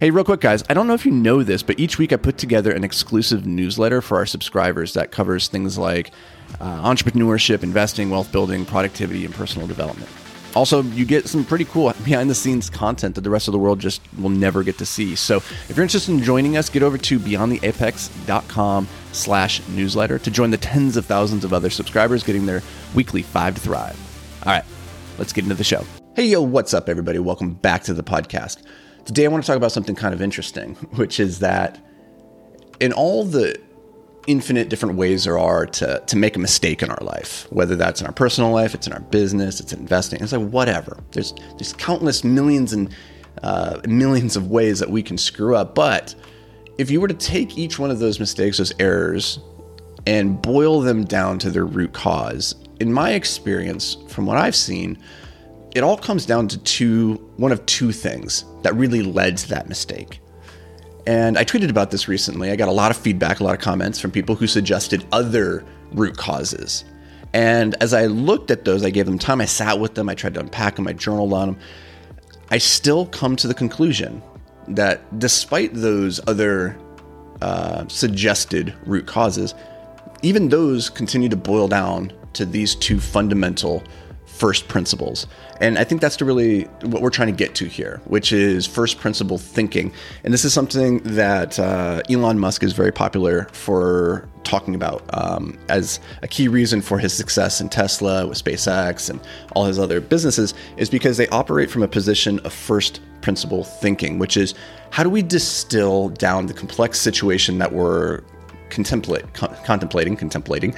Hey, real quick, guys, I don't know if you know this, but each week I put together an exclusive newsletter for our subscribers that covers things like uh, entrepreneurship, investing, wealth building, productivity, and personal development. Also, you get some pretty cool behind the scenes content that the rest of the world just will never get to see. So if you're interested in joining us, get over to beyondtheapex.com slash newsletter to join the tens of thousands of other subscribers getting their weekly five to thrive. All right, let's get into the show. Hey, yo, what's up, everybody? Welcome back to the podcast. Today, I want to talk about something kind of interesting, which is that in all the infinite different ways there are to, to make a mistake in our life, whether that's in our personal life, it's in our business, it's in investing, it's like whatever. There's, there's countless millions and uh, millions of ways that we can screw up. But if you were to take each one of those mistakes, those errors, and boil them down to their root cause, in my experience, from what I've seen, it all comes down to two one of two things that really led to that mistake. And I tweeted about this recently. I got a lot of feedback, a lot of comments from people who suggested other root causes. And as I looked at those, I gave them time, I sat with them, I tried to unpack them, I journaled on them. I still come to the conclusion that despite those other uh, suggested root causes, even those continue to boil down to these two fundamental first principles. And I think that's to really what we're trying to get to here, which is first principle thinking. And this is something that uh, Elon Musk is very popular for talking about um, as a key reason for his success in Tesla, with SpaceX, and all his other businesses, is because they operate from a position of first principle thinking, which is how do we distill down the complex situation that we're contemplate, con- contemplating, contemplating,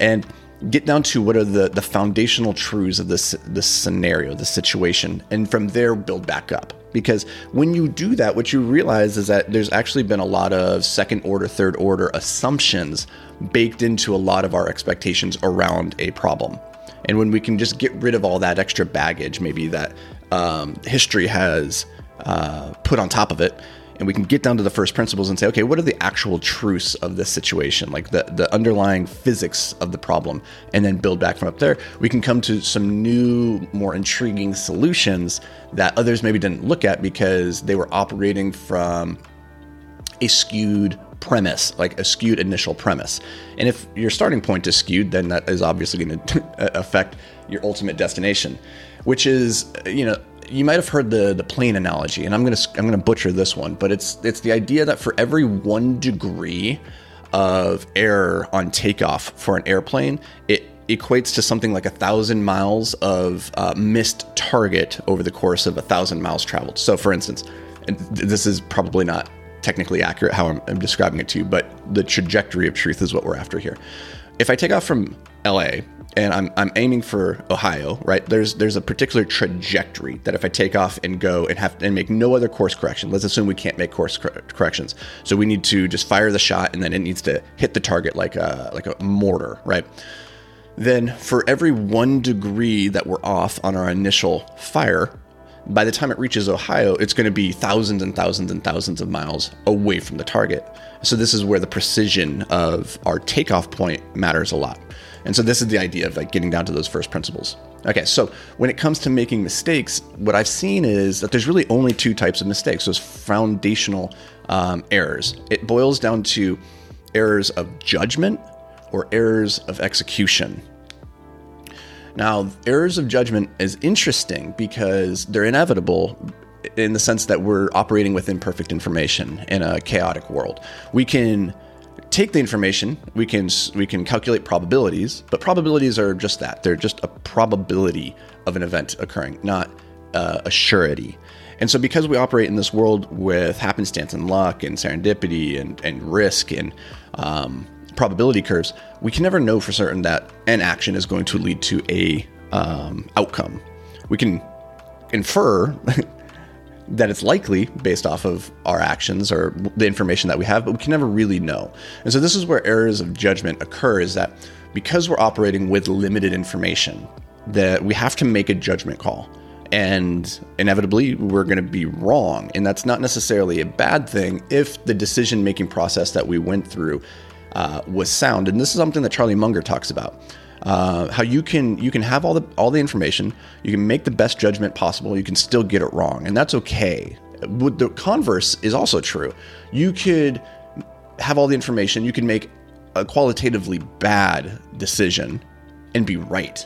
and get down to what are the, the foundational truths of this this scenario, the situation, and from there build back up. Because when you do that, what you realize is that there's actually been a lot of second order, third order assumptions baked into a lot of our expectations around a problem. And when we can just get rid of all that extra baggage, maybe that um, history has uh, put on top of it, and we can get down to the first principles and say, okay, what are the actual truths of this situation, like the, the underlying physics of the problem, and then build back from up there, we can come to some new, more intriguing solutions that others maybe didn't look at because they were operating from a skewed premise, like a skewed initial premise. And if your starting point is skewed, then that is obviously going to affect your ultimate destination, which is, you know, you might have heard the the plane analogy, and I'm gonna I'm gonna butcher this one, but it's it's the idea that for every one degree of error on takeoff for an airplane, it equates to something like a thousand miles of uh, missed target over the course of a thousand miles traveled. So, for instance, and this is probably not technically accurate how I'm, I'm describing it to you, but the trajectory of truth is what we're after here. If I take off from LA and I'm, I'm aiming for Ohio, right? There's there's a particular trajectory that if I take off and go and have and make no other course correction, let's assume we can't make course cor- corrections, so we need to just fire the shot and then it needs to hit the target like a like a mortar, right? Then for every one degree that we're off on our initial fire, by the time it reaches Ohio, it's going to be thousands and thousands and thousands of miles away from the target. So this is where the precision of our takeoff point matters a lot. And so this is the idea of like getting down to those first principles. Okay, so when it comes to making mistakes, what I've seen is that there's really only two types of mistakes those foundational um, errors. It boils down to errors of judgment or errors of execution. Now, errors of judgment is interesting because they're inevitable in the sense that we're operating with imperfect information in a chaotic world. We can take the information, we can we can calculate probabilities, but probabilities are just that. They're just a probability of an event occurring, not uh, a surety. And so, because we operate in this world with happenstance and luck and serendipity and, and risk and um, probability curves, we can never know for certain that an action is going to lead to a um, outcome. We can infer that it's likely based off of our actions or the information that we have, but we can never really know. And so this is where errors of judgment occur is that because we're operating with limited information, that we have to make a judgment call. And inevitably, we're going to be wrong. And that's not necessarily a bad thing if the decision making process that we went through uh, was sound. And this is something that Charlie Munger talks about. Uh, how you can you can have all the all the information, you can make the best judgment possible, you can still get it wrong, and that's okay. the converse is also true. You could have all the information, you can make a qualitatively bad decision and be right.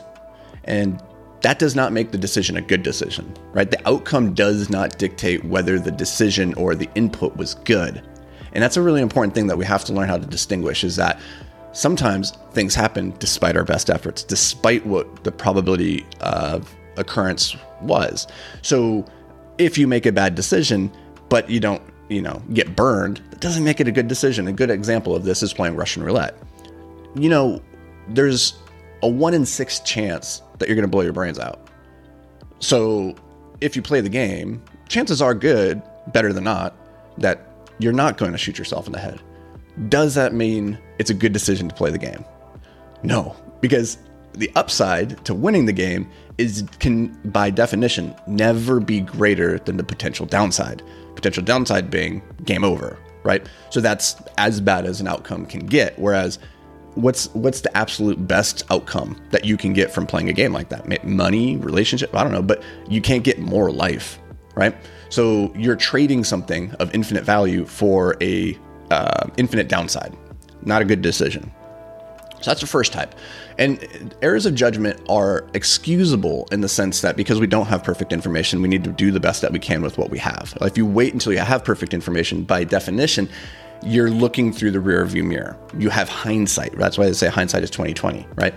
And that does not make the decision a good decision, right? The outcome does not dictate whether the decision or the input was good. And that's a really important thing that we have to learn how to distinguish is that sometimes things happen despite our best efforts, despite what the probability of occurrence was. So if you make a bad decision, but you don't, you know, get burned, that doesn't make it a good decision. A good example of this is playing Russian roulette. You know, there's a one in six chance that you're going to blow your brains out. So if you play the game, chances are good, better than not, that you're not going to shoot yourself in the head. Does that mean it's a good decision to play the game? No, because the upside to winning the game is can by definition never be greater than the potential downside. Potential downside being game over, right? So that's as bad as an outcome can get. Whereas what's what's the absolute best outcome that you can get from playing a game like that? Money, relationship, I don't know, but you can't get more life, right? So you're trading something of infinite value for a uh, infinite downside. Not a good decision. So that's the first type. And errors of judgment are excusable in the sense that because we don't have perfect information, we need to do the best that we can with what we have. If you wait until you have perfect information, by definition, you're looking through the rear view mirror. You have hindsight. That's why they say hindsight is 2020, right?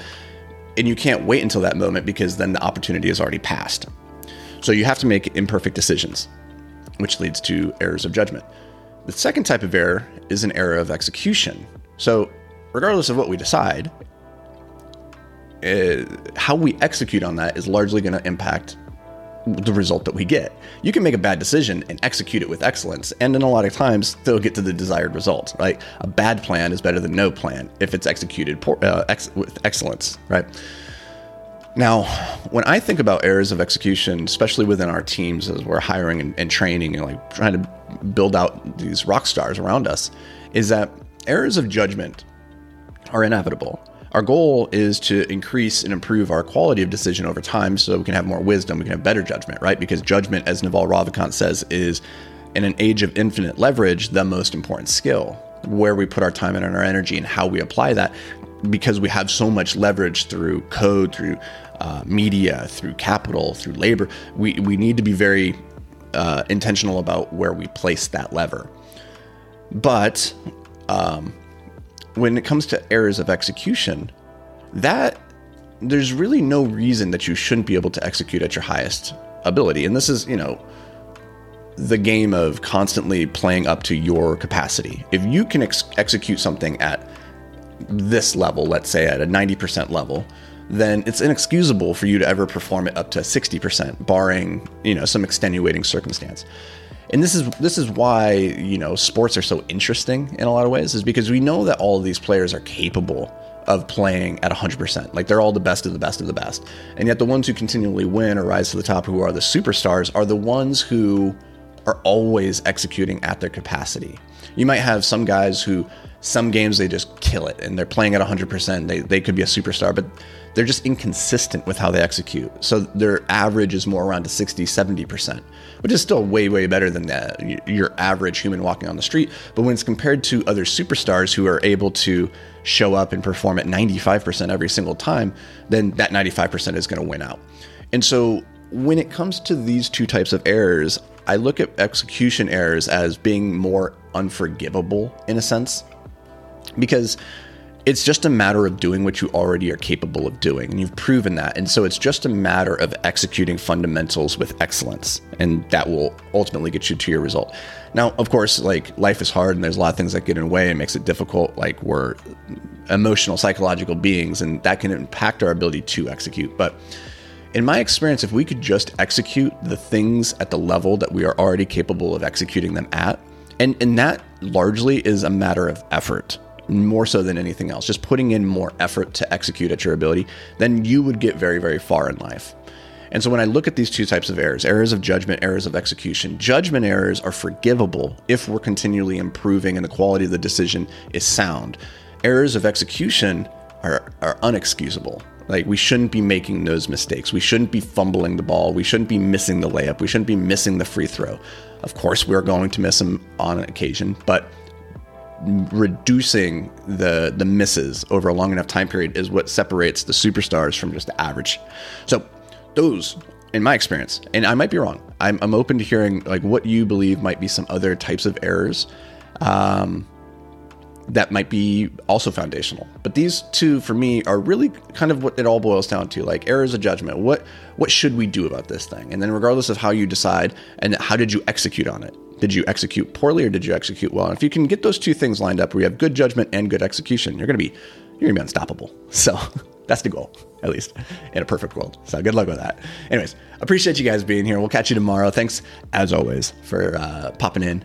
And you can't wait until that moment because then the opportunity has already passed. So you have to make imperfect decisions, which leads to errors of judgment. The second type of error is an error of execution. So, regardless of what we decide, uh, how we execute on that is largely going to impact the result that we get. You can make a bad decision and execute it with excellence, and in a lot of times still get to the desired result. Right? A bad plan is better than no plan if it's executed por- uh, ex- with excellence. Right? Now, when I think about errors of execution, especially within our teams as we're hiring and, and training and like trying to build out these rock stars around us, is that errors of judgment are inevitable. Our goal is to increase and improve our quality of decision over time so we can have more wisdom, we can have better judgment, right? Because judgment, as Naval Ravikant says, is in an age of infinite leverage, the most important skill. Where we put our time and our energy and how we apply that, because we have so much leverage through code, through uh, media, through capital, through labor, we, we need to be very uh, intentional about where we place that lever. But um, when it comes to errors of execution, that there's really no reason that you shouldn't be able to execute at your highest ability. And this is, you know, the game of constantly playing up to your capacity. If you can ex- execute something at this level, let's say at a 90% level, then it's inexcusable for you to ever perform it up to 60%, barring, you know, some extenuating circumstance. And this is this is why you know sports are so interesting in a lot of ways is because we know that all of these players are capable of playing at 100% like they're all the best of the best of the best. And yet the ones who continually win or rise to the top who are the superstars are the ones who are always executing at their capacity you might have some guys who some games they just kill it and they're playing at 100% they, they could be a superstar but they're just inconsistent with how they execute. So their average is more around to 60, 70%, which is still way, way better than that, your average human walking on the street. But when it's compared to other superstars who are able to show up and perform at 95% every single time, then that 95% is going to win out. And so when it comes to these two types of errors, I look at execution errors as being more unforgivable in a sense. Because it's just a matter of doing what you already are capable of doing and you've proven that. And so it's just a matter of executing fundamentals with excellence and that will ultimately get you to your result. Now of course like life is hard and there's a lot of things that get in the way. And makes it difficult. Like we're emotional psychological beings and that can impact our ability to execute. But in my experience if we could just execute the things at the level that we are already capable of executing them at and and that largely is a matter of effort more so than anything else, just putting in more effort to execute at your ability, then you would get very, very far in life. And so when I look at these two types of errors, errors of judgment, errors of execution, judgment errors are forgivable if we're continually improving and the quality of the decision is sound. Errors of execution are, are unexcusable. Like we shouldn't be making those mistakes. We shouldn't be fumbling the ball. We shouldn't be missing the layup. We shouldn't be missing the free throw. Of course, we're going to miss them on occasion, but reducing the the misses over a long enough time period is what separates the superstars from just the average. So those in my experience, and I might be wrong. I'm, I'm open to hearing like what you believe might be some other types of errors um, that might be also foundational. But these two, for me, are really kind of what it all boils down to: like errors of judgment. What what should we do about this thing? And then, regardless of how you decide, and how did you execute on it? Did you execute poorly or did you execute well? And if you can get those two things lined up, where you have good judgment and good execution, you're gonna be you're gonna be unstoppable. So that's the goal, at least in a perfect world. So good luck with that. Anyways, appreciate you guys being here. We'll catch you tomorrow. Thanks as always for uh, popping in.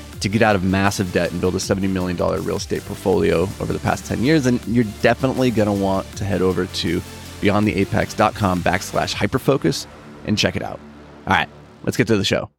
to get out of massive debt and build a $70 million real estate portfolio over the past 10 years, then you're definitely going to want to head over to beyondtheapex.com backslash hyperfocus and check it out. All right, let's get to the show.